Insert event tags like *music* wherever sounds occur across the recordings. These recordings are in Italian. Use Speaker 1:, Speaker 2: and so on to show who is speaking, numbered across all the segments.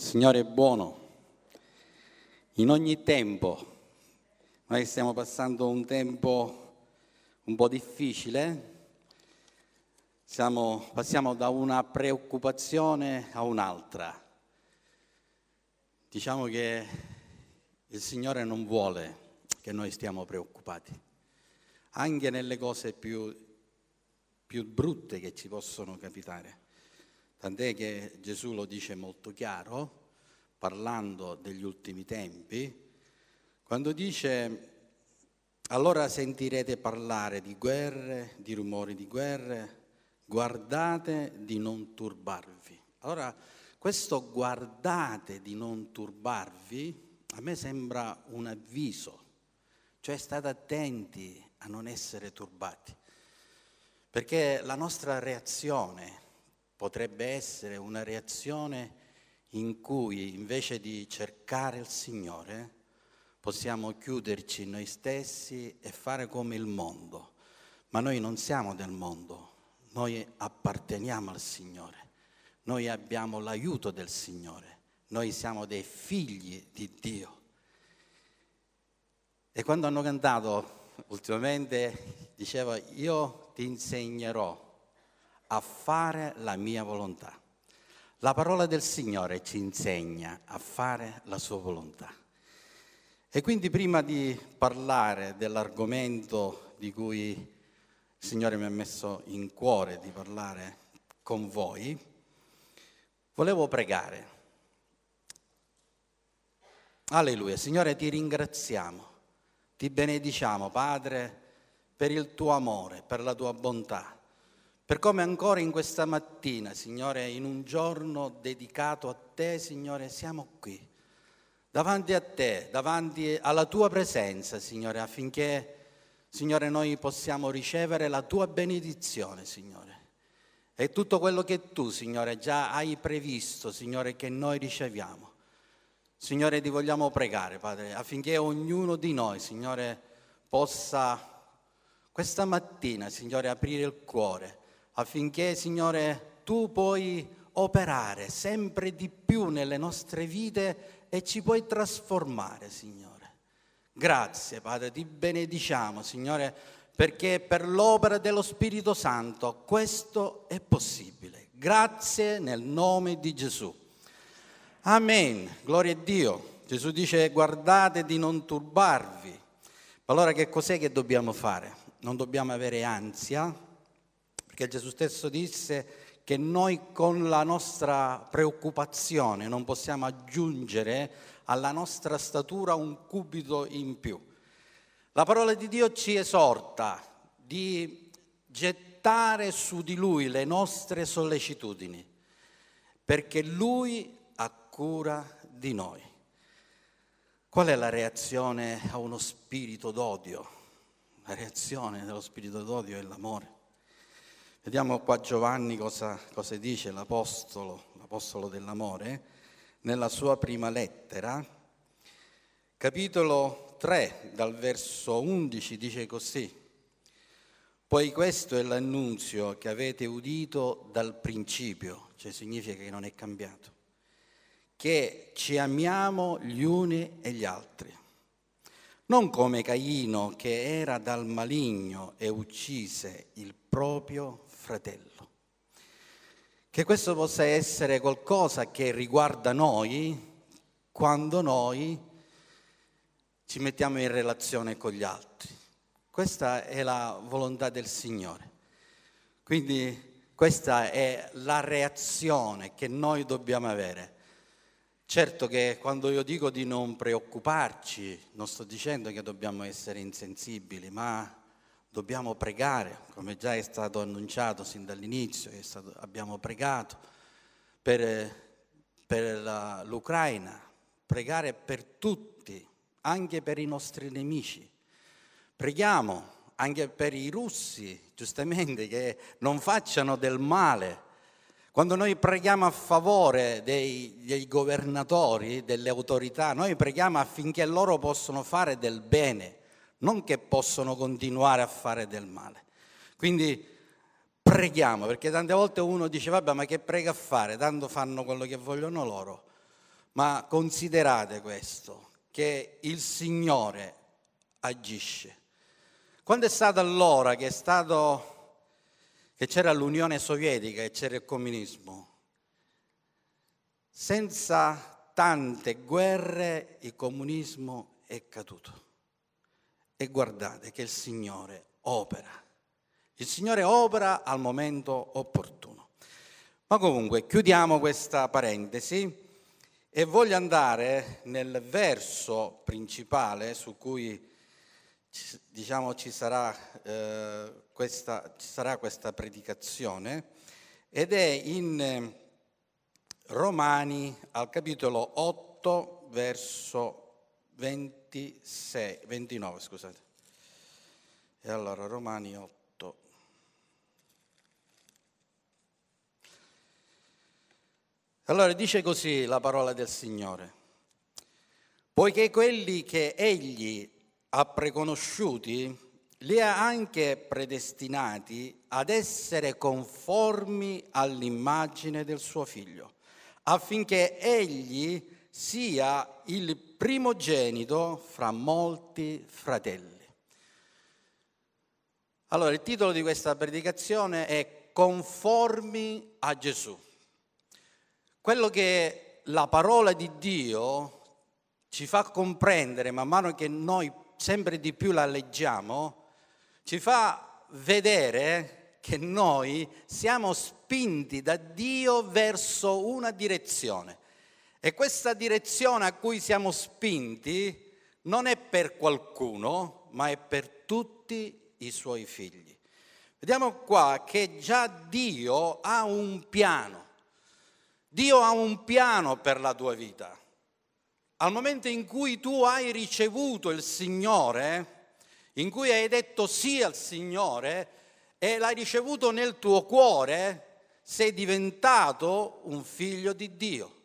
Speaker 1: Signore è buono. In ogni tempo, noi stiamo passando un tempo un po' difficile, Siamo, passiamo da una preoccupazione a un'altra. Diciamo che il Signore non vuole che noi stiamo preoccupati, anche nelle cose più, più brutte che ci possono capitare. Tant'è che Gesù lo dice molto chiaro, parlando degli ultimi tempi, quando dice allora sentirete parlare di guerre, di rumori di guerre, guardate di non turbarvi. Allora, questo guardate di non turbarvi a me sembra un avviso, cioè state attenti a non essere turbati, perché la nostra reazione potrebbe essere una reazione in cui invece di cercare il Signore possiamo chiuderci noi stessi e fare come il mondo. Ma noi non siamo del mondo, noi apparteniamo al Signore, noi abbiamo l'aiuto del Signore, noi siamo dei figli di Dio. E quando hanno cantato ultimamente diceva io ti insegnerò a fare la mia volontà. La parola del Signore ci insegna a fare la sua volontà. E quindi prima di parlare dell'argomento di cui il Signore mi ha messo in cuore di parlare con voi, volevo pregare. Alleluia, Signore ti ringraziamo, ti benediciamo Padre per il tuo amore, per la tua bontà per come ancora in questa mattina, Signore, in un giorno dedicato a te, Signore, siamo qui, davanti a te, davanti alla tua presenza, Signore, affinché, Signore, noi possiamo ricevere la tua benedizione, Signore. E tutto quello che tu, Signore, già hai previsto, Signore, che noi riceviamo. Signore, ti vogliamo pregare, Padre, affinché ognuno di noi, Signore, possa questa mattina, Signore, aprire il cuore affinché, Signore, tu puoi operare sempre di più nelle nostre vite e ci puoi trasformare, Signore. Grazie, Padre, ti benediciamo, Signore, perché per l'opera dello Spirito Santo questo è possibile. Grazie nel nome di Gesù. Amen. Gloria a Dio. Gesù dice guardate di non turbarvi. Allora che cos'è che dobbiamo fare? Non dobbiamo avere ansia, perché Gesù stesso disse che noi con la nostra preoccupazione non possiamo aggiungere alla nostra statura un cubito in più. La parola di Dio ci esorta di gettare su di Lui le nostre sollecitudini, perché Lui ha cura di noi. Qual è la reazione a uno spirito d'odio? La reazione dello spirito d'odio è l'amore. Vediamo qua Giovanni cosa, cosa dice l'Apostolo, l'Apostolo dell'amore, nella sua prima lettera, capitolo 3, dal verso 11, dice così. Poi questo è l'annunzio che avete udito dal principio, cioè significa che non è cambiato, che ci amiamo gli uni e gli altri. Non come Caino che era dal maligno e uccise il proprio fratello. Che questo possa essere qualcosa che riguarda noi quando noi ci mettiamo in relazione con gli altri. Questa è la volontà del Signore. Quindi questa è la reazione che noi dobbiamo avere. Certo che quando io dico di non preoccuparci, non sto dicendo che dobbiamo essere insensibili, ma dobbiamo pregare, come già è stato annunciato sin dall'inizio, stato, abbiamo pregato per, per la, l'Ucraina, pregare per tutti, anche per i nostri nemici. Preghiamo anche per i russi, giustamente, che non facciano del male. Quando noi preghiamo a favore dei, dei governatori, delle autorità, noi preghiamo affinché loro possano fare del bene non che possono continuare a fare del male. Quindi preghiamo, perché tante volte uno dice, vabbè, ma che prega a fare? Tanto fanno quello che vogliono loro. Ma considerate questo, che il Signore agisce. Quando è stato allora che, è stato, che c'era l'Unione Sovietica e c'era il comunismo, senza tante guerre il comunismo è caduto. E guardate che il Signore opera. Il Signore opera al momento opportuno. Ma comunque chiudiamo questa parentesi e voglio andare nel verso principale su cui diciamo, ci, sarà, eh, questa, ci sarà questa predicazione ed è in eh, Romani al capitolo 8 verso 26, 29 scusate. E allora Romani 8. Allora dice così la parola del Signore. Poiché quelli che egli ha preconosciuti, li ha anche predestinati ad essere conformi all'immagine del suo figlio, affinché egli sia il primogenito fra molti fratelli. Allora, il titolo di questa predicazione è Conformi a Gesù. Quello che la parola di Dio ci fa comprendere man mano che noi sempre di più la leggiamo, ci fa vedere che noi siamo spinti da Dio verso una direzione. E questa direzione a cui siamo spinti non è per qualcuno, ma è per tutti i suoi figli. Vediamo qua che già Dio ha un piano. Dio ha un piano per la tua vita. Al momento in cui tu hai ricevuto il Signore, in cui hai detto sì al Signore e l'hai ricevuto nel tuo cuore, sei diventato un figlio di Dio.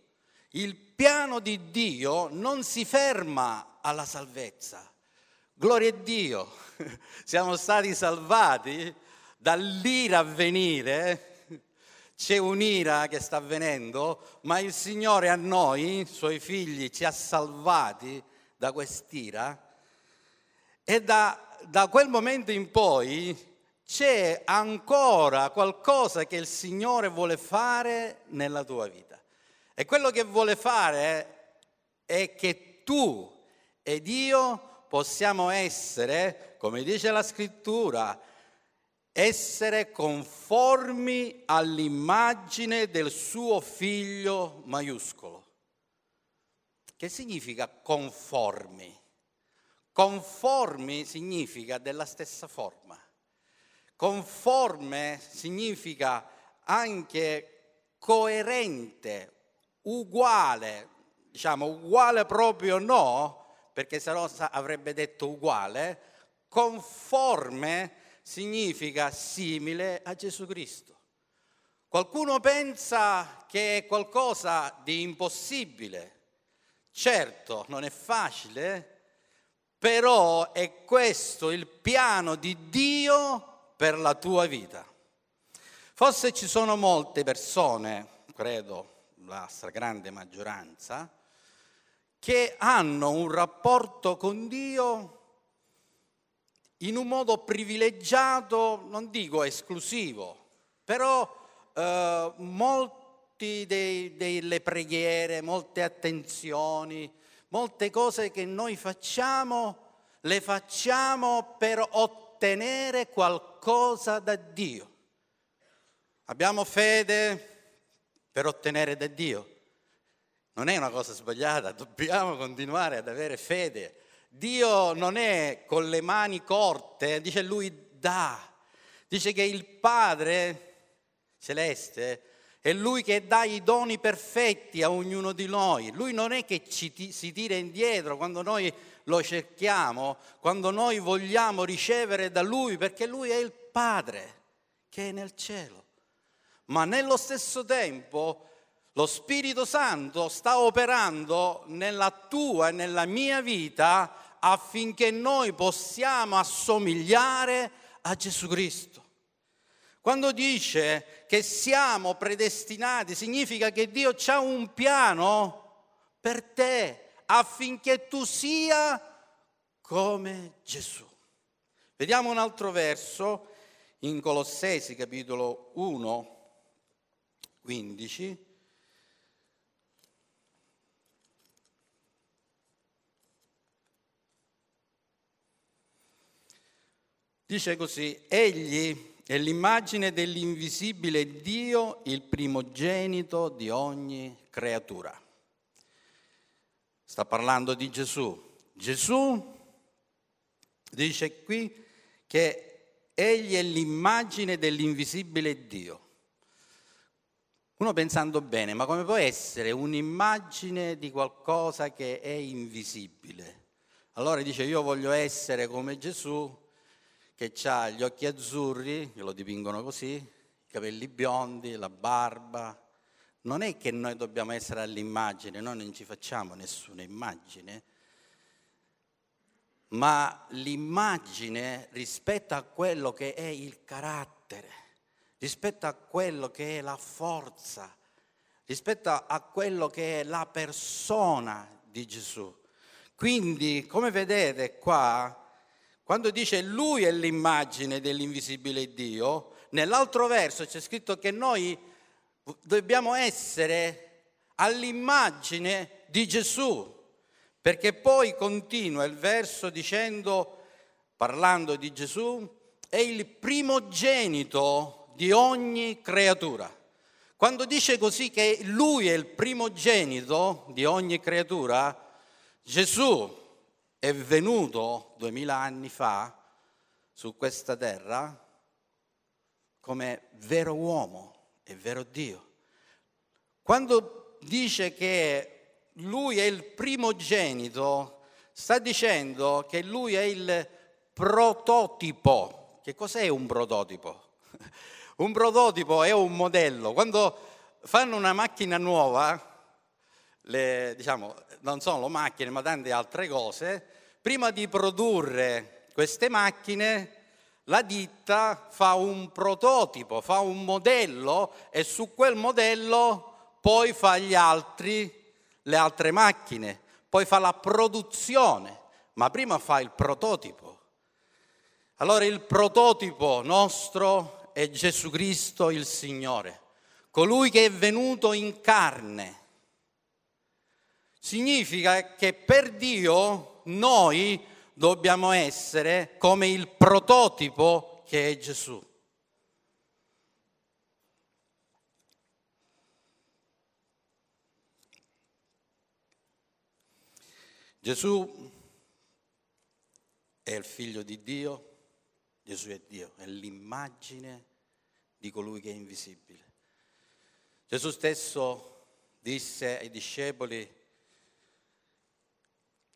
Speaker 1: Il piano di Dio non si ferma alla salvezza. Gloria a Dio, *laughs* siamo stati salvati dall'ira a venire c'è un'ira che sta avvenendo, ma il Signore a noi, suoi figli, ci ha salvati da quest'ira e da, da quel momento in poi c'è ancora qualcosa che il Signore vuole fare nella tua vita. E quello che vuole fare è che tu ed io possiamo essere, come dice la scrittura, essere conformi all'immagine del suo figlio maiuscolo. Che significa conformi? Conformi significa della stessa forma. Conforme significa anche coerente, uguale, diciamo uguale proprio no, perché se no avrebbe detto uguale, conforme significa simile a Gesù Cristo. Qualcuno pensa che è qualcosa di impossibile. Certo, non è facile, però è questo il piano di Dio per la tua vita. Forse ci sono molte persone, credo la stragrande maggioranza, che hanno un rapporto con Dio in un modo privilegiato, non dico esclusivo, però eh, molti dei, delle preghiere, molte attenzioni, molte cose che noi facciamo, le facciamo per ottenere qualcosa da Dio. Abbiamo fede per ottenere da Dio. Non è una cosa sbagliata, dobbiamo continuare ad avere fede Dio non è con le mani corte, dice lui dà. Dice che il Padre celeste è lui che dà i doni perfetti a ognuno di noi. Lui non è che ci, si tira indietro quando noi lo cerchiamo, quando noi vogliamo ricevere da lui, perché lui è il Padre che è nel cielo. Ma nello stesso tempo lo Spirito Santo sta operando nella tua e nella mia vita affinché noi possiamo assomigliare a Gesù Cristo. Quando dice che siamo predestinati, significa che Dio ha un piano per te affinché tu sia come Gesù. Vediamo un altro verso in Colossesi capitolo 1, 15. Dice così, egli è l'immagine dell'invisibile Dio, il primogenito di ogni creatura. Sta parlando di Gesù. Gesù dice qui che egli è l'immagine dell'invisibile Dio. Uno pensando bene, ma come può essere un'immagine di qualcosa che è invisibile? Allora dice io voglio essere come Gesù che ha gli occhi azzurri, lo dipingono così, i capelli biondi, la barba. Non è che noi dobbiamo essere all'immagine, noi non ci facciamo nessuna immagine, ma l'immagine rispetto a quello che è il carattere, rispetto a quello che è la forza, rispetto a quello che è la persona di Gesù. Quindi, come vedete qua, quando dice lui è l'immagine dell'invisibile Dio, nell'altro verso c'è scritto che noi dobbiamo essere all'immagine di Gesù, perché poi continua il verso dicendo, parlando di Gesù, è il primogenito di ogni creatura. Quando dice così che lui è il primogenito di ogni creatura, Gesù è venuto duemila anni fa su questa terra come vero uomo e vero Dio. Quando dice che lui è il primogenito, sta dicendo che lui è il prototipo. Che cos'è un prototipo? *laughs* Un prototipo è un modello. Quando fanno una macchina nuova, le, diciamo, non solo macchine ma tante altre cose, prima di produrre queste macchine la ditta fa un prototipo, fa un modello e su quel modello poi fa gli altri, le altre macchine, poi fa la produzione, ma prima fa il prototipo. Allora il prototipo nostro è Gesù Cristo il Signore, colui che è venuto in carne Significa che per Dio noi dobbiamo essere come il prototipo che è Gesù. Gesù è il figlio di Dio, Gesù è Dio, è l'immagine di colui che è invisibile. Gesù stesso disse ai discepoli,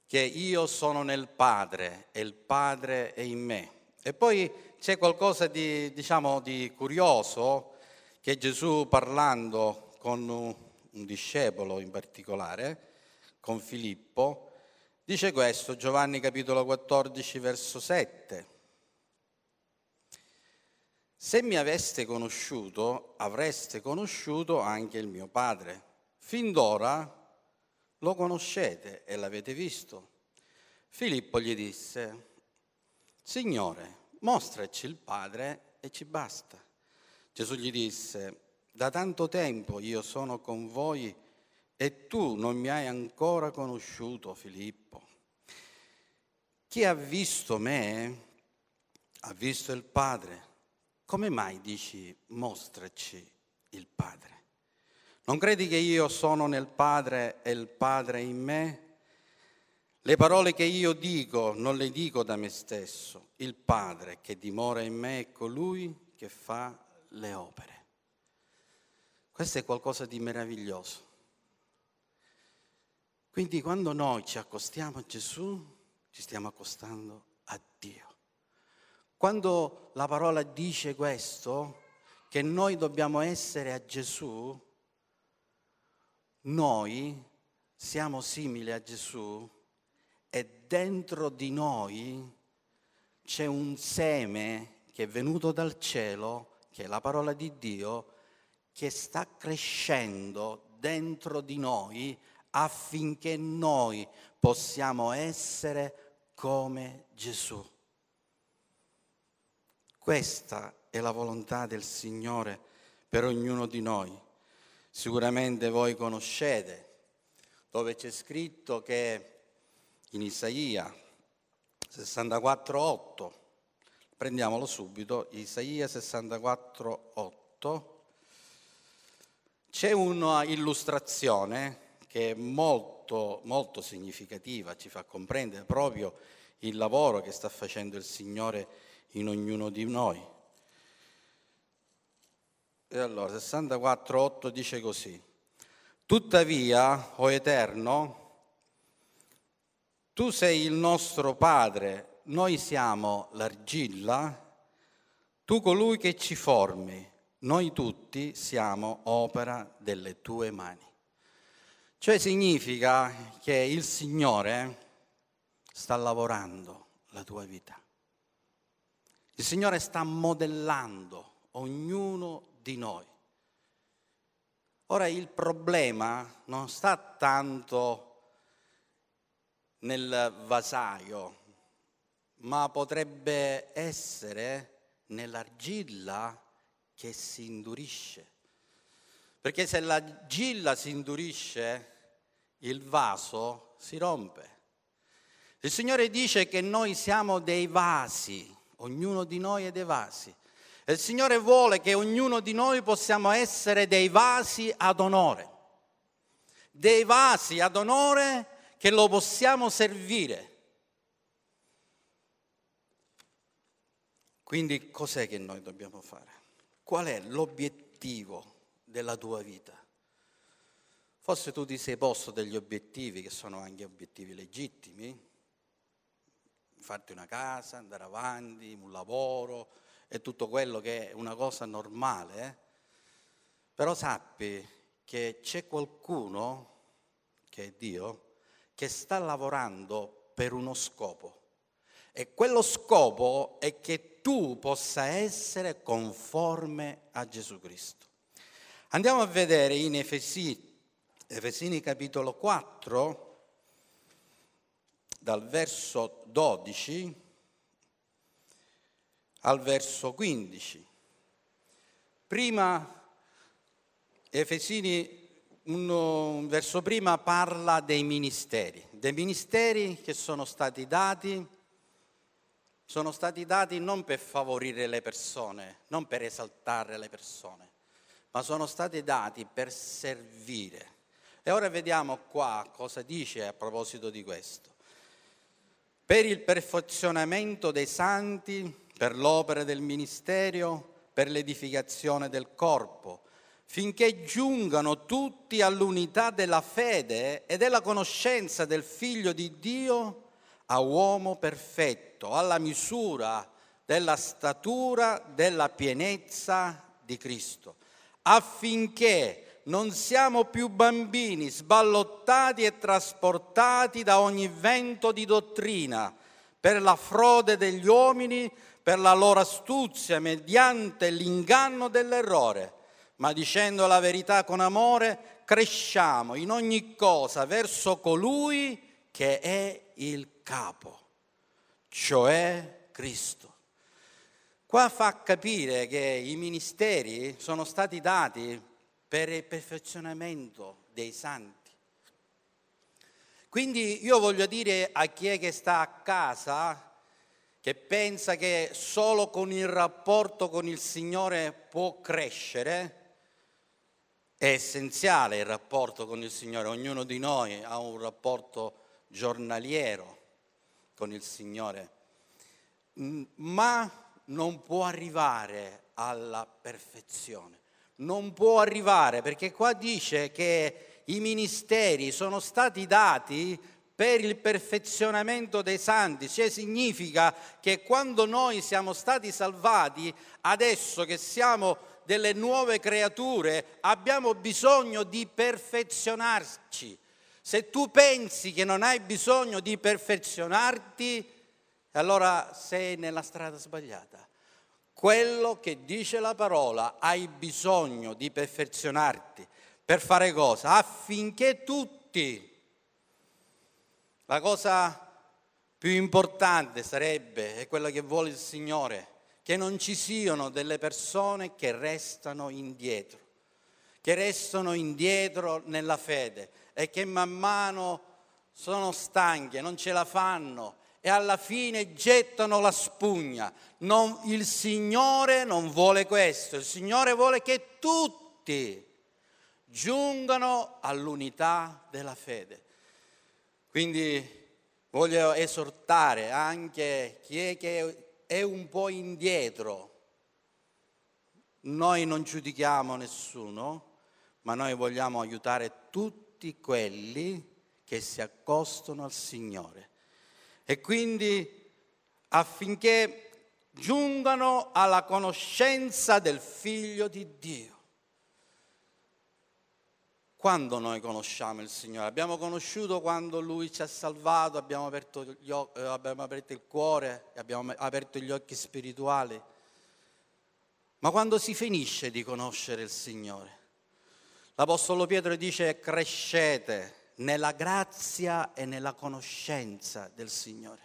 Speaker 1: che io sono nel Padre e il Padre è in me. E poi c'è qualcosa di, diciamo, di curioso che Gesù parlando con un discepolo in particolare, con Filippo, dice questo, Giovanni capitolo 14 verso 7. Se mi aveste conosciuto, avreste conosciuto anche il mio Padre. Fin d'ora lo conoscete e l'avete visto. Filippo gli disse, Signore, mostraci il Padre e ci basta. Gesù gli disse, da tanto tempo io sono con voi e tu non mi hai ancora conosciuto, Filippo. Chi ha visto me ha visto il Padre. Come mai dici mostraci il Padre? Non credi che io sono nel Padre e il Padre in me? Le parole che io dico non le dico da me stesso. Il Padre che dimora in me è colui che fa le opere. Questo è qualcosa di meraviglioso. Quindi quando noi ci accostiamo a Gesù, ci stiamo accostando a Dio. Quando la parola dice questo, che noi dobbiamo essere a Gesù, noi siamo simili a Gesù e dentro di noi c'è un seme che è venuto dal cielo, che è la parola di Dio, che sta crescendo dentro di noi affinché noi possiamo essere come Gesù. Questa è la volontà del Signore per ognuno di noi. Sicuramente voi conoscete dove c'è scritto che in Isaia 64.8, prendiamolo subito, Isaia 64.8, c'è un'illustrazione che è molto, molto significativa, ci fa comprendere proprio il lavoro che sta facendo il Signore in ognuno di noi. E allora, 64.8 dice così, tuttavia, o Eterno, tu sei il nostro Padre, noi siamo l'argilla, tu colui che ci formi, noi tutti siamo opera delle tue mani. Cioè significa che il Signore sta lavorando la tua vita. Il Signore sta modellando ognuno di noi. Ora il problema non sta tanto nel vasaio, ma potrebbe essere nell'argilla che si indurisce. Perché se l'argilla si indurisce, il vaso si rompe. Il Signore dice che noi siamo dei vasi, ognuno di noi è dei vasi. E il Signore vuole che ognuno di noi possiamo essere dei vasi ad onore. Dei vasi ad onore che lo possiamo servire. Quindi cos'è che noi dobbiamo fare? Qual è l'obiettivo della tua vita? Forse tu ti sei posto degli obiettivi che sono anche obiettivi legittimi, farti una casa, andare avanti, un lavoro e tutto quello che è una cosa normale, eh? però sappi che c'è qualcuno, che è Dio, che sta lavorando per uno scopo. E quello scopo è che tu possa essere conforme a Gesù Cristo. Andiamo a vedere in Efesini, Efesini capitolo 4, dal verso 12 al verso 15. Prima Efesini un, verso prima parla dei ministeri, dei ministeri che sono stati dati, sono stati dati non per favorire le persone, non per esaltare le persone, ma sono stati dati per servire. E ora vediamo qua cosa dice a proposito di questo. Per il perfezionamento dei santi, per l'opera del ministero, per l'edificazione del corpo, finché giungano tutti all'unità della fede e della conoscenza del Figlio di Dio a uomo perfetto, alla misura della statura della pienezza di Cristo, affinché non siamo più bambini sballottati e trasportati da ogni vento di dottrina per la frode degli uomini, per la loro astuzia mediante l'inganno dell'errore ma dicendo la verità con amore, cresciamo in ogni cosa verso colui che è il capo, cioè Cristo. Qua fa capire che i ministeri sono stati dati per il perfezionamento dei santi. Quindi io voglio dire a chi è che sta a casa, che pensa che solo con il rapporto con il Signore può crescere, è essenziale il rapporto con il Signore, ognuno di noi ha un rapporto giornaliero con il Signore, ma non può arrivare alla perfezione. Non può arrivare perché qua dice che i ministeri sono stati dati per il perfezionamento dei santi, cioè significa che quando noi siamo stati salvati, adesso che siamo delle nuove creature, abbiamo bisogno di perfezionarci. Se tu pensi che non hai bisogno di perfezionarti, allora sei nella strada sbagliata. Quello che dice la parola, hai bisogno di perfezionarti per fare cosa? Affinché tutti La cosa più importante sarebbe, è quello che vuole il Signore, che non ci siano delle persone che restano indietro, che restano indietro nella fede e che man mano sono stanche, non ce la fanno e alla fine gettano la spugna. Non, il Signore non vuole questo, il Signore vuole che tutti giungano all'unità della fede. Quindi voglio esortare anche chi è che è un po' indietro. Noi non giudichiamo nessuno, ma noi vogliamo aiutare tutti quelli che si accostano al Signore. E quindi affinché giungano alla conoscenza del Figlio di Dio. Quando noi conosciamo il Signore? Abbiamo conosciuto quando Lui ci ha salvato, abbiamo aperto, occhi, eh, abbiamo aperto il cuore, abbiamo aperto gli occhi spirituali. Ma quando si finisce di conoscere il Signore? L'Apostolo Pietro dice crescete nella grazia e nella conoscenza del Signore.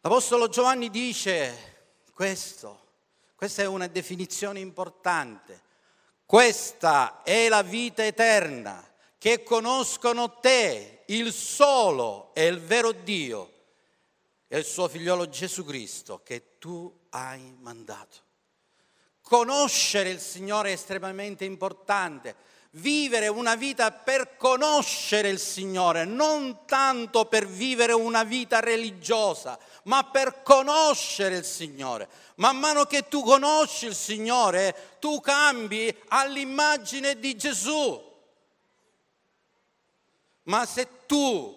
Speaker 1: L'Apostolo Giovanni dice questo, questa è una definizione importante questa è la vita eterna, che conoscono te, il solo e il vero Dio, e il suo figliolo Gesù Cristo, che tu hai mandato. Conoscere il Signore è estremamente importante vivere una vita per conoscere il Signore, non tanto per vivere una vita religiosa, ma per conoscere il Signore. Man mano che tu conosci il Signore, tu cambi all'immagine di Gesù. Ma se tu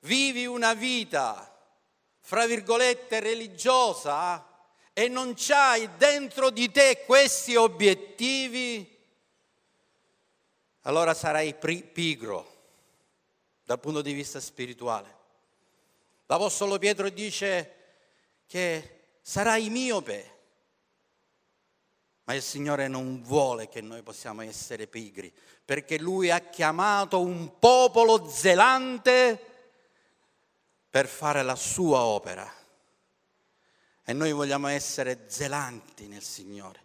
Speaker 1: vivi una vita, fra virgolette, religiosa e non c'hai dentro di te questi obiettivi, allora sarai pigro dal punto di vista spirituale. L'Apostolo Pietro dice che sarai miope, ma il Signore non vuole che noi possiamo essere pigri, perché Lui ha chiamato un popolo zelante per fare la sua opera. E noi vogliamo essere zelanti nel Signore,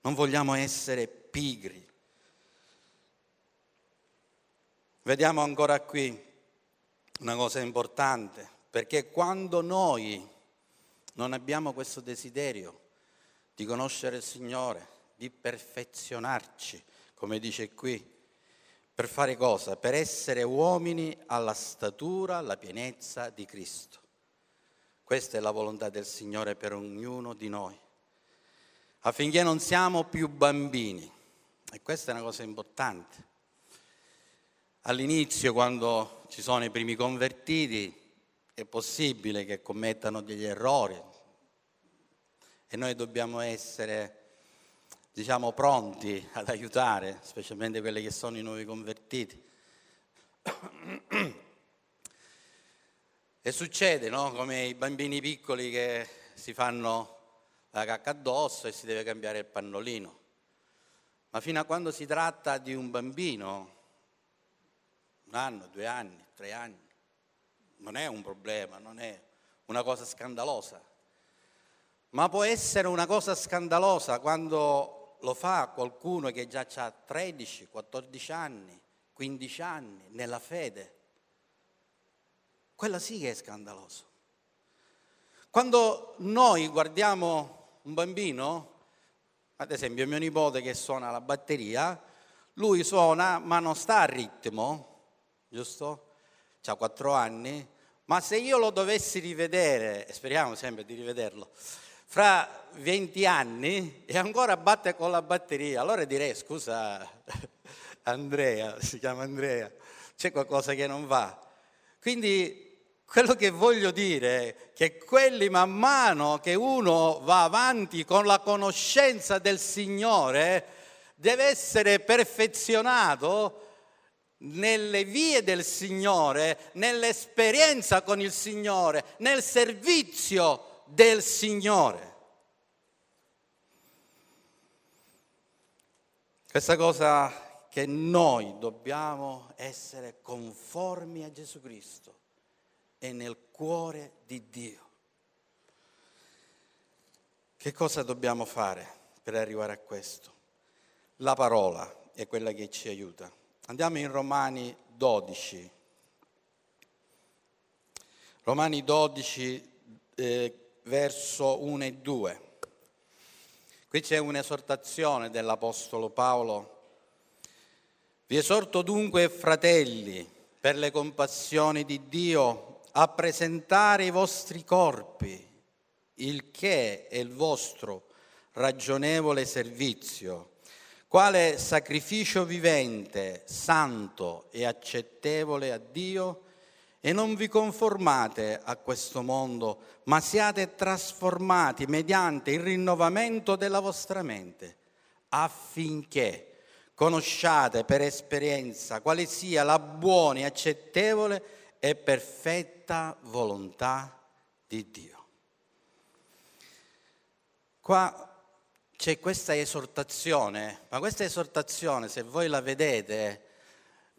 Speaker 1: non vogliamo essere pigri. Vediamo ancora qui una cosa importante, perché quando noi non abbiamo questo desiderio di conoscere il Signore, di perfezionarci, come dice qui, per fare cosa? Per essere uomini alla statura, alla pienezza di Cristo. Questa è la volontà del Signore per ognuno di noi, affinché non siamo più bambini. E questa è una cosa importante All'inizio, quando ci sono i primi convertiti, è possibile che commettano degli errori e noi dobbiamo essere, diciamo, pronti ad aiutare, specialmente quelli che sono i nuovi convertiti. E succede, no? Come i bambini piccoli che si fanno la cacca addosso e si deve cambiare il pannolino. Ma fino a quando si tratta di un bambino, un anno, due anni, tre anni. Non è un problema, non è una cosa scandalosa. Ma può essere una cosa scandalosa quando lo fa qualcuno che già ha 13, 14 anni, 15 anni nella fede. Quella sì che è scandaloso. Quando noi guardiamo un bambino, ad esempio mio nipote che suona la batteria, lui suona ma non sta a ritmo, giusto? Ha quattro anni, ma se io lo dovessi rivedere, speriamo sempre di rivederlo, fra 20 anni e ancora batte con la batteria, allora direi scusa *laughs* Andrea, si chiama Andrea, c'è qualcosa che non va. Quindi quello che voglio dire è che quelli man mano che uno va avanti con la conoscenza del Signore deve essere perfezionato nelle vie del Signore, nell'esperienza con il Signore, nel servizio del Signore. Questa cosa che noi dobbiamo essere conformi a Gesù Cristo e nel cuore di Dio. Che cosa dobbiamo fare per arrivare a questo? La parola è quella che ci aiuta. Andiamo in Romani 12. Romani 12, eh, verso 1 e 2. Qui c'è un'esortazione dell'Apostolo Paolo. Vi esorto dunque, fratelli, per le compassioni di Dio, a presentare i vostri corpi, il che è il vostro ragionevole servizio, quale sacrificio vivente, santo e accettevole a Dio, e non vi conformate a questo mondo, ma siate trasformati mediante il rinnovamento della vostra mente, affinché conosciate per esperienza quale sia la buona accettevole e perfetta volontà di Dio. Qua c'è questa esortazione, ma questa esortazione, se voi la vedete,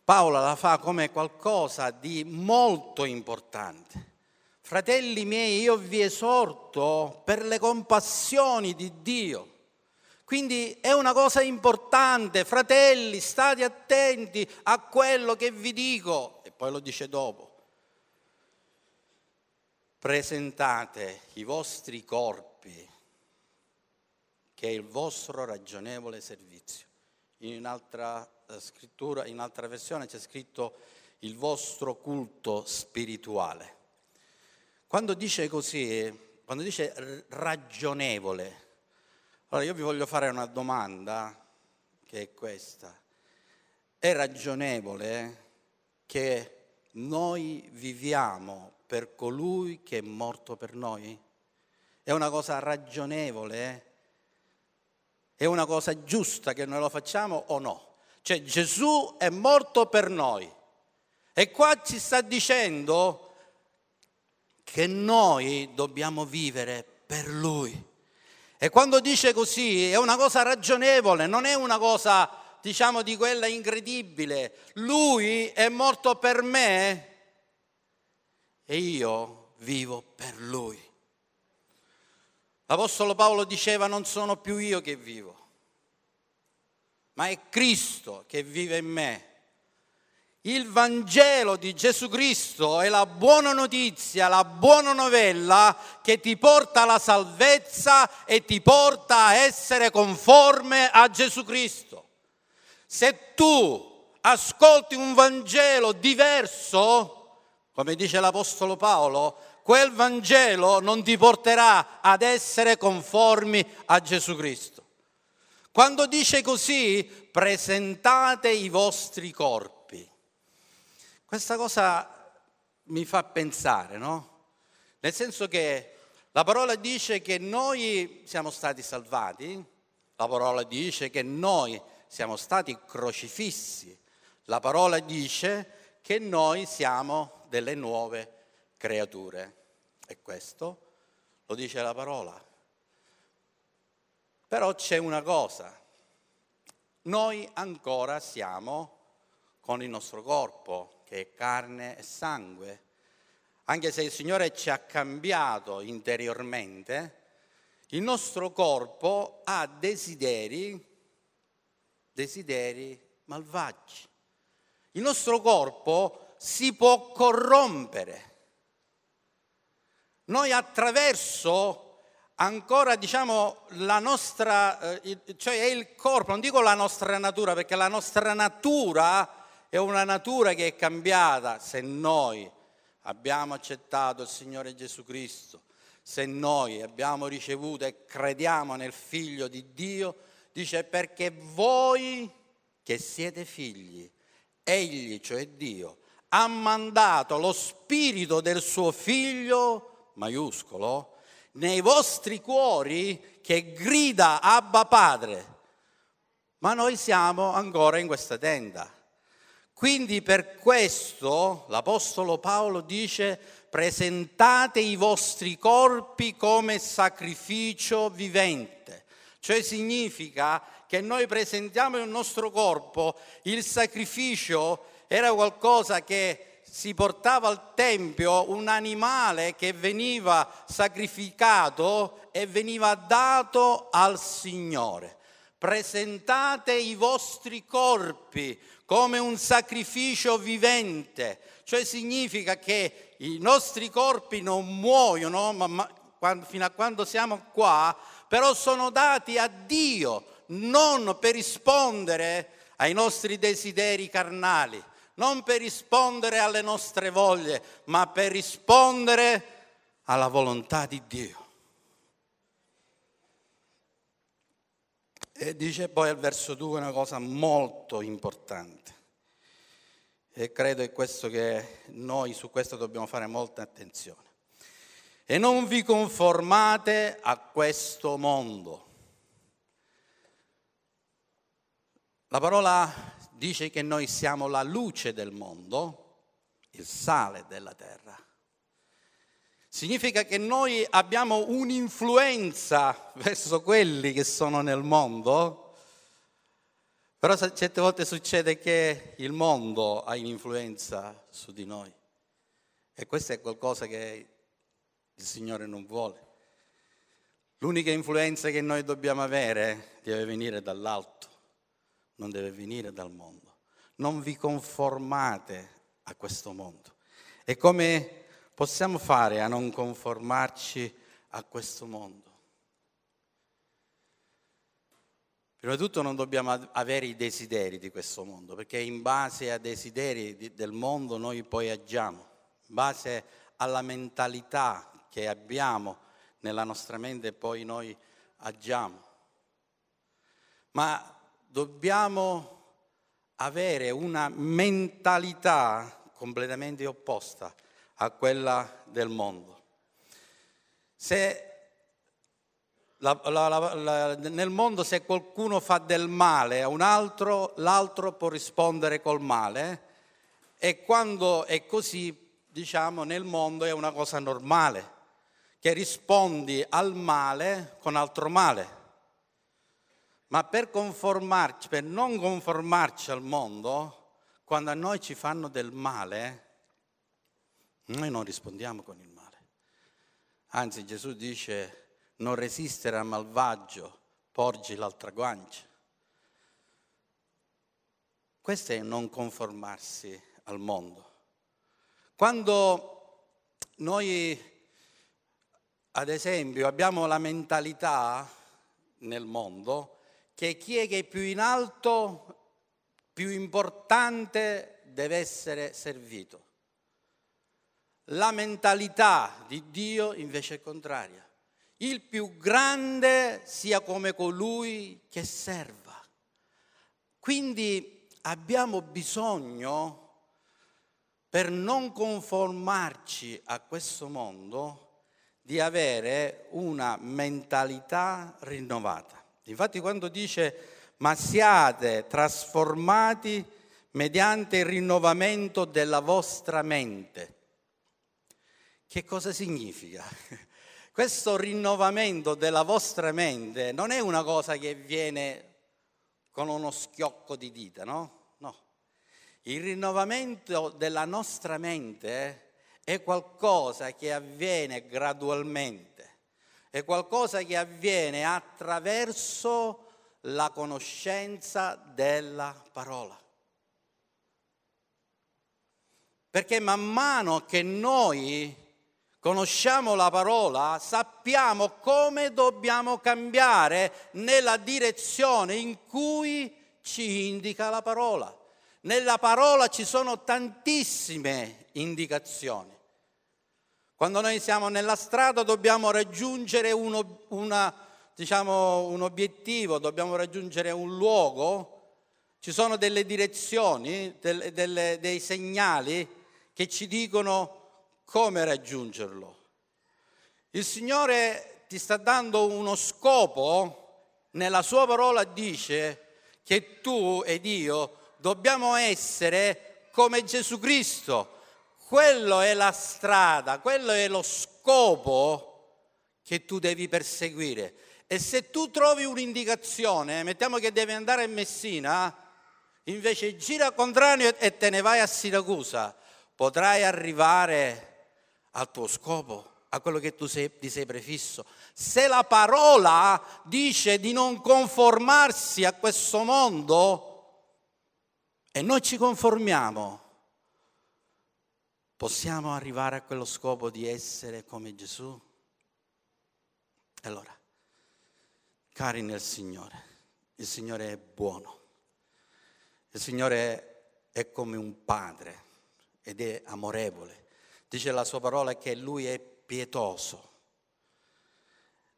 Speaker 1: Paola la fa come qualcosa di molto importante. Fratelli miei, io vi esorto per le compassioni di Dio. Quindi è una cosa importante, fratelli, state attenti a quello che vi dico. E poi lo dice dopo. Presentate i vostri corpi, che è il vostro ragionevole servizio. In un'altra eh, scrittura, in altra versione c'è scritto il vostro culto spirituale. Quando dice così, quando dice ragionevole, allora io vi voglio fare una domanda che è questa. È ragionevole che noi viviamo per colui che è morto per noi? È una cosa ragionevole? È una cosa giusta che noi lo facciamo o no? Cioè Gesù è morto per noi. E qua ci sta dicendo che noi dobbiamo vivere per Lui. E quando dice così è una cosa ragionevole, non è una cosa, diciamo, di quella incredibile. Lui è morto per me e io vivo per Lui. L'Apostolo Paolo diceva non sono più io che vivo, ma è Cristo che vive in me. Il Vangelo di Gesù Cristo è la buona notizia, la buona novella che ti porta alla salvezza e ti porta a essere conforme a Gesù Cristo. Se tu ascolti un Vangelo diverso, come dice l'Apostolo Paolo, quel Vangelo non ti porterà ad essere conformi a Gesù Cristo. Quando dice così, presentate i vostri corpi. Questa cosa mi fa pensare, no? Nel senso che la parola dice che noi siamo stati salvati, la parola dice che noi siamo stati crocifissi, la parola dice che noi siamo delle nuove creature. E questo lo dice la parola. Però c'è una cosa, noi ancora siamo con il nostro corpo, che è carne e sangue. Anche se il Signore ci ha cambiato interiormente, il nostro corpo ha desideri, desideri malvagi. Il nostro corpo si può corrompere. Noi attraverso ancora diciamo la nostra, eh, cioè è il corpo, non dico la nostra natura, perché la nostra natura è una natura che è cambiata. Se noi abbiamo accettato il Signore Gesù Cristo, se noi abbiamo ricevuto e crediamo nel Figlio di Dio, dice perché voi che siete figli, Egli, cioè Dio, ha mandato lo Spirito del suo Figlio, maiuscolo, nei vostri cuori che grida Abba Padre. Ma noi siamo ancora in questa tenda. Quindi per questo l'Apostolo Paolo dice presentate i vostri corpi come sacrificio vivente, cioè significa che noi presentiamo il nostro corpo, il sacrificio era qualcosa che si portava al tempio, un animale che veniva sacrificato e veniva dato al Signore. Presentate i vostri corpi come un sacrificio vivente, cioè significa che i nostri corpi non muoiono ma, ma, quando, fino a quando siamo qua, però sono dati a Dio, non per rispondere ai nostri desideri carnali, non per rispondere alle nostre voglie, ma per rispondere alla volontà di Dio. E dice poi al verso 2 una cosa molto importante. E credo è questo che noi su questo dobbiamo fare molta attenzione. E non vi conformate a questo mondo. La parola dice che noi siamo la luce del mondo, il sale della terra. Significa che noi abbiamo un'influenza verso quelli che sono nel mondo, però certe volte succede che il mondo ha un'influenza su di noi e questo è qualcosa che il Signore non vuole. L'unica influenza che noi dobbiamo avere deve venire dall'alto, non deve venire dal mondo. Non vi conformate a questo mondo. E come possiamo fare a non conformarci a questo mondo? Prima di tutto non dobbiamo avere i desideri di questo mondo, perché in base ai desideri del mondo noi poi agiamo, in base alla mentalità che abbiamo nella nostra mente poi noi agiamo. Ma dobbiamo avere una mentalità completamente opposta a quella del mondo. Se la, la, la, nel mondo se qualcuno fa del male a un altro, l'altro può rispondere col male e quando è così, diciamo, nel mondo è una cosa normale, che rispondi al male con altro male. Ma per conformarci, per non conformarci al mondo, quando a noi ci fanno del male, noi non rispondiamo con il male. Anzi Gesù dice non resistere al malvagio, porgi l'altra guancia. Questo è non conformarsi al mondo. Quando noi, ad esempio, abbiamo la mentalità nel mondo che chi è che è più in alto, più importante, deve essere servito. La mentalità di Dio invece è contraria. Il più grande sia come colui che serva. Quindi abbiamo bisogno, per non conformarci a questo mondo, di avere una mentalità rinnovata. Infatti quando dice ma siate trasformati mediante il rinnovamento della vostra mente, che cosa significa? *laughs* Questo rinnovamento della vostra mente non è una cosa che viene con uno schiocco di dita, no? No. Il rinnovamento della nostra mente è qualcosa che avviene gradualmente, è qualcosa che avviene attraverso la conoscenza della parola. Perché man mano che noi conosciamo la parola, sappiamo come dobbiamo cambiare nella direzione in cui ci indica la parola. Nella parola ci sono tantissime indicazioni. Quando noi siamo nella strada dobbiamo raggiungere uno, una, diciamo, un obiettivo, dobbiamo raggiungere un luogo, ci sono delle direzioni, delle, delle, dei segnali che ci dicono come raggiungerlo. Il Signore ti sta dando uno scopo, nella sua parola dice che tu ed io dobbiamo essere come Gesù Cristo. Quello è la strada, quello è lo scopo che tu devi perseguire. E se tu trovi un'indicazione, mettiamo che devi andare a Messina, invece gira contrario e te ne vai a Siracusa, potrai arrivare al tuo scopo, a quello che tu sei, ti sei prefisso. Se la parola dice di non conformarsi a questo mondo e noi ci conformiamo, possiamo arrivare a quello scopo di essere come Gesù? Allora, cari nel Signore, il Signore è buono, il Signore è come un padre ed è amorevole. Dice la sua parola che Lui è pietoso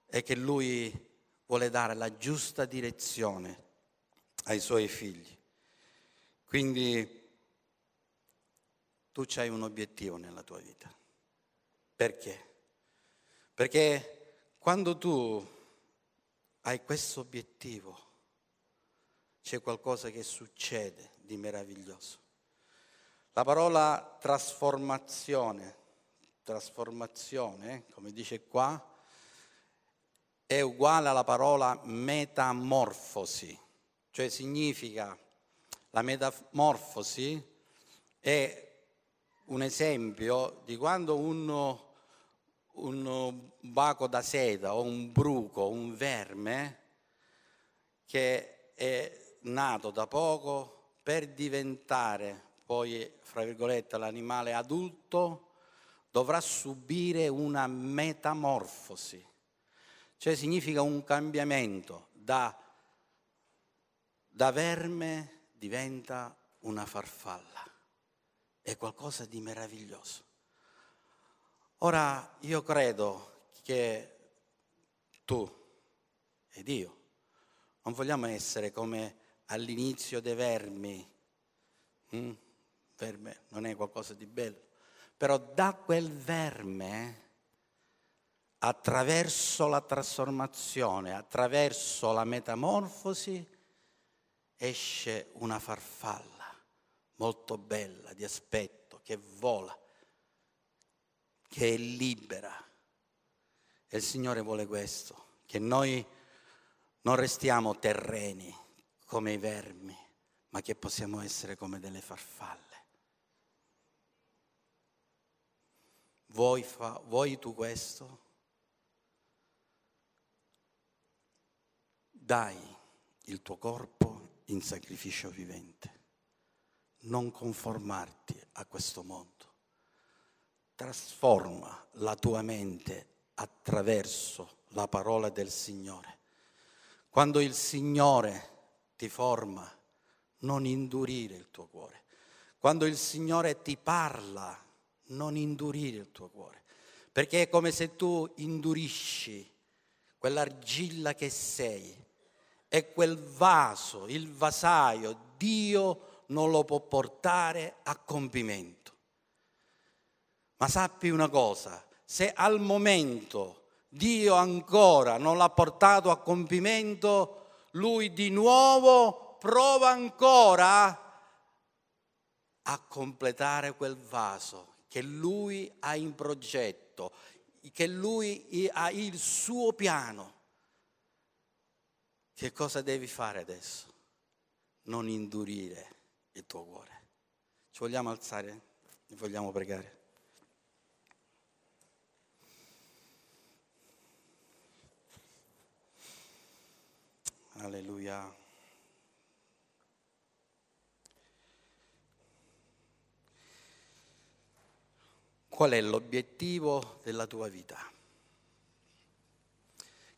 Speaker 1: e che Lui vuole dare la giusta direzione ai suoi figli. Quindi tu hai un obiettivo nella tua vita. Perché? Perché quando tu hai questo obiettivo, c'è qualcosa che succede di meraviglioso. La parola trasformazione, trasformazione, come dice qua, è uguale alla parola metamorfosi, cioè significa la metamorfosi è un esempio di quando uno, un baco da seta o un bruco, un verme che è nato da poco per diventare poi, fra virgolette, l'animale adulto, dovrà subire una metamorfosi, cioè significa un cambiamento. Da, da verme diventa una farfalla, è qualcosa di meraviglioso. Ora io credo che tu ed io non vogliamo essere come all'inizio dei vermi. Mm? verme non è qualcosa di bello, però da quel verme, attraverso la trasformazione, attraverso la metamorfosi, esce una farfalla molto bella di aspetto, che vola, che è libera. E il Signore vuole questo, che noi non restiamo terreni come i vermi, ma che possiamo essere come delle farfalle. Vuoi, fa, vuoi tu questo? Dai il tuo corpo in sacrificio vivente. Non conformarti a questo mondo. Trasforma la tua mente attraverso la parola del Signore. Quando il Signore ti forma, non indurire il tuo cuore. Quando il Signore ti parla, non indurire il tuo cuore, perché è come se tu indurisci quell'argilla che sei e quel vaso, il vasaio, Dio non lo può portare a compimento. Ma sappi una cosa, se al momento Dio ancora non l'ha portato a compimento, lui di nuovo prova ancora a completare quel vaso che lui ha in progetto, che lui ha il suo piano. Che cosa devi fare adesso? Non indurire il tuo cuore. Ci vogliamo alzare e vogliamo pregare. Alleluia. qual è l'obiettivo della tua vita.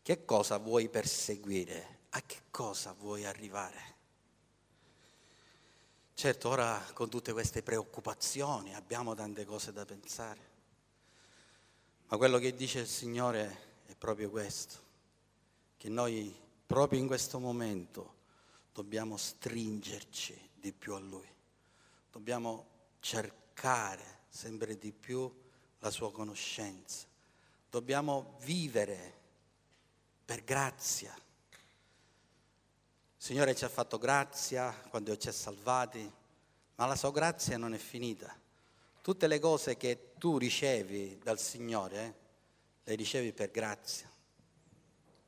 Speaker 1: Che cosa vuoi perseguire? A che cosa vuoi arrivare? Certo, ora con tutte queste preoccupazioni abbiamo tante cose da pensare, ma quello che dice il Signore è proprio questo, che noi proprio in questo momento dobbiamo stringerci di più a Lui, dobbiamo cercare sempre di più la sua conoscenza. Dobbiamo vivere per grazia. Signore ci ha fatto grazia quando ci ha salvati, ma la sua grazia non è finita. Tutte le cose che tu ricevi dal Signore, le ricevi per grazia,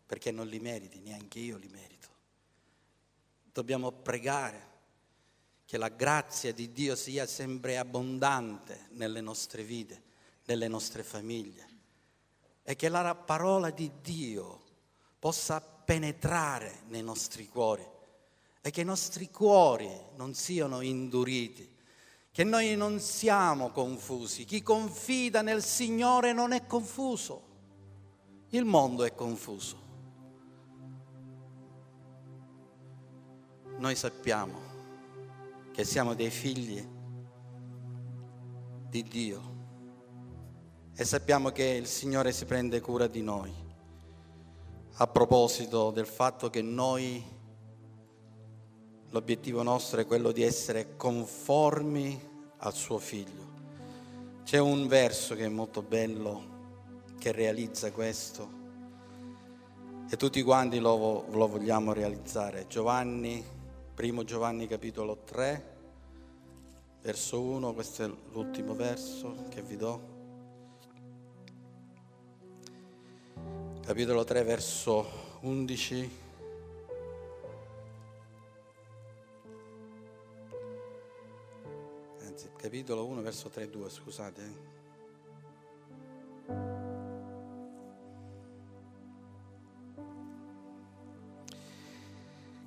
Speaker 1: perché non li meriti, neanche io li merito. Dobbiamo pregare che la grazia di Dio sia sempre abbondante nelle nostre vite, nelle nostre famiglie e che la parola di Dio possa penetrare nei nostri cuori e che i nostri cuori non siano induriti, che noi non siamo confusi. Chi confida nel Signore non è confuso, il mondo è confuso. Noi sappiamo che siamo dei figli di Dio e sappiamo che il Signore si prende cura di noi. A proposito del fatto che noi, l'obiettivo nostro è quello di essere conformi al suo figlio. C'è un verso che è molto bello, che realizza questo, e tutti quanti lo, lo vogliamo realizzare. Giovanni, primo Giovanni capitolo 3, verso 1, questo è l'ultimo verso che vi do. Capitolo 3, verso 11. Anzi, capitolo 1, verso 3, 2, scusate.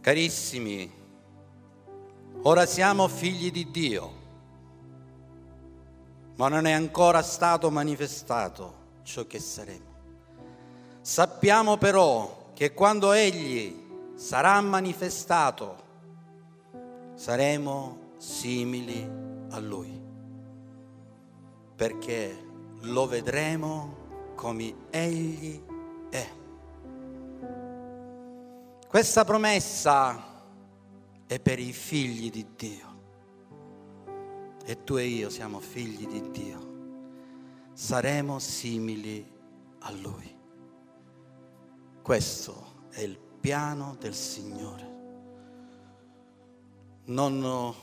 Speaker 1: Carissimi, ora siamo figli di Dio, ma non è ancora stato manifestato ciò che saremo. Sappiamo però che quando Egli sarà manifestato, saremo simili a Lui, perché lo vedremo come Egli è. Questa promessa è per i figli di Dio. E tu e io siamo figli di Dio. Saremo simili a Lui. Questo è il piano del Signore. Non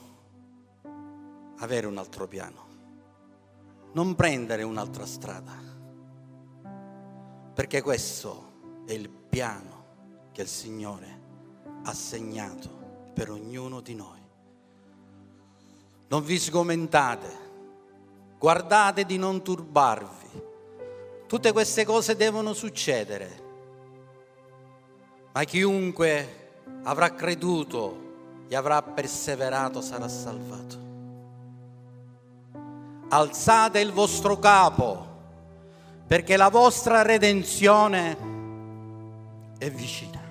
Speaker 1: avere un altro piano, non prendere un'altra strada, perché questo è il piano che il Signore ha segnato per ognuno di noi. Non vi sgomentate, guardate di non turbarvi. Tutte queste cose devono succedere ma chiunque avrà creduto e avrà perseverato sarà salvato. Alzate il vostro capo, perché la vostra redenzione è vicina.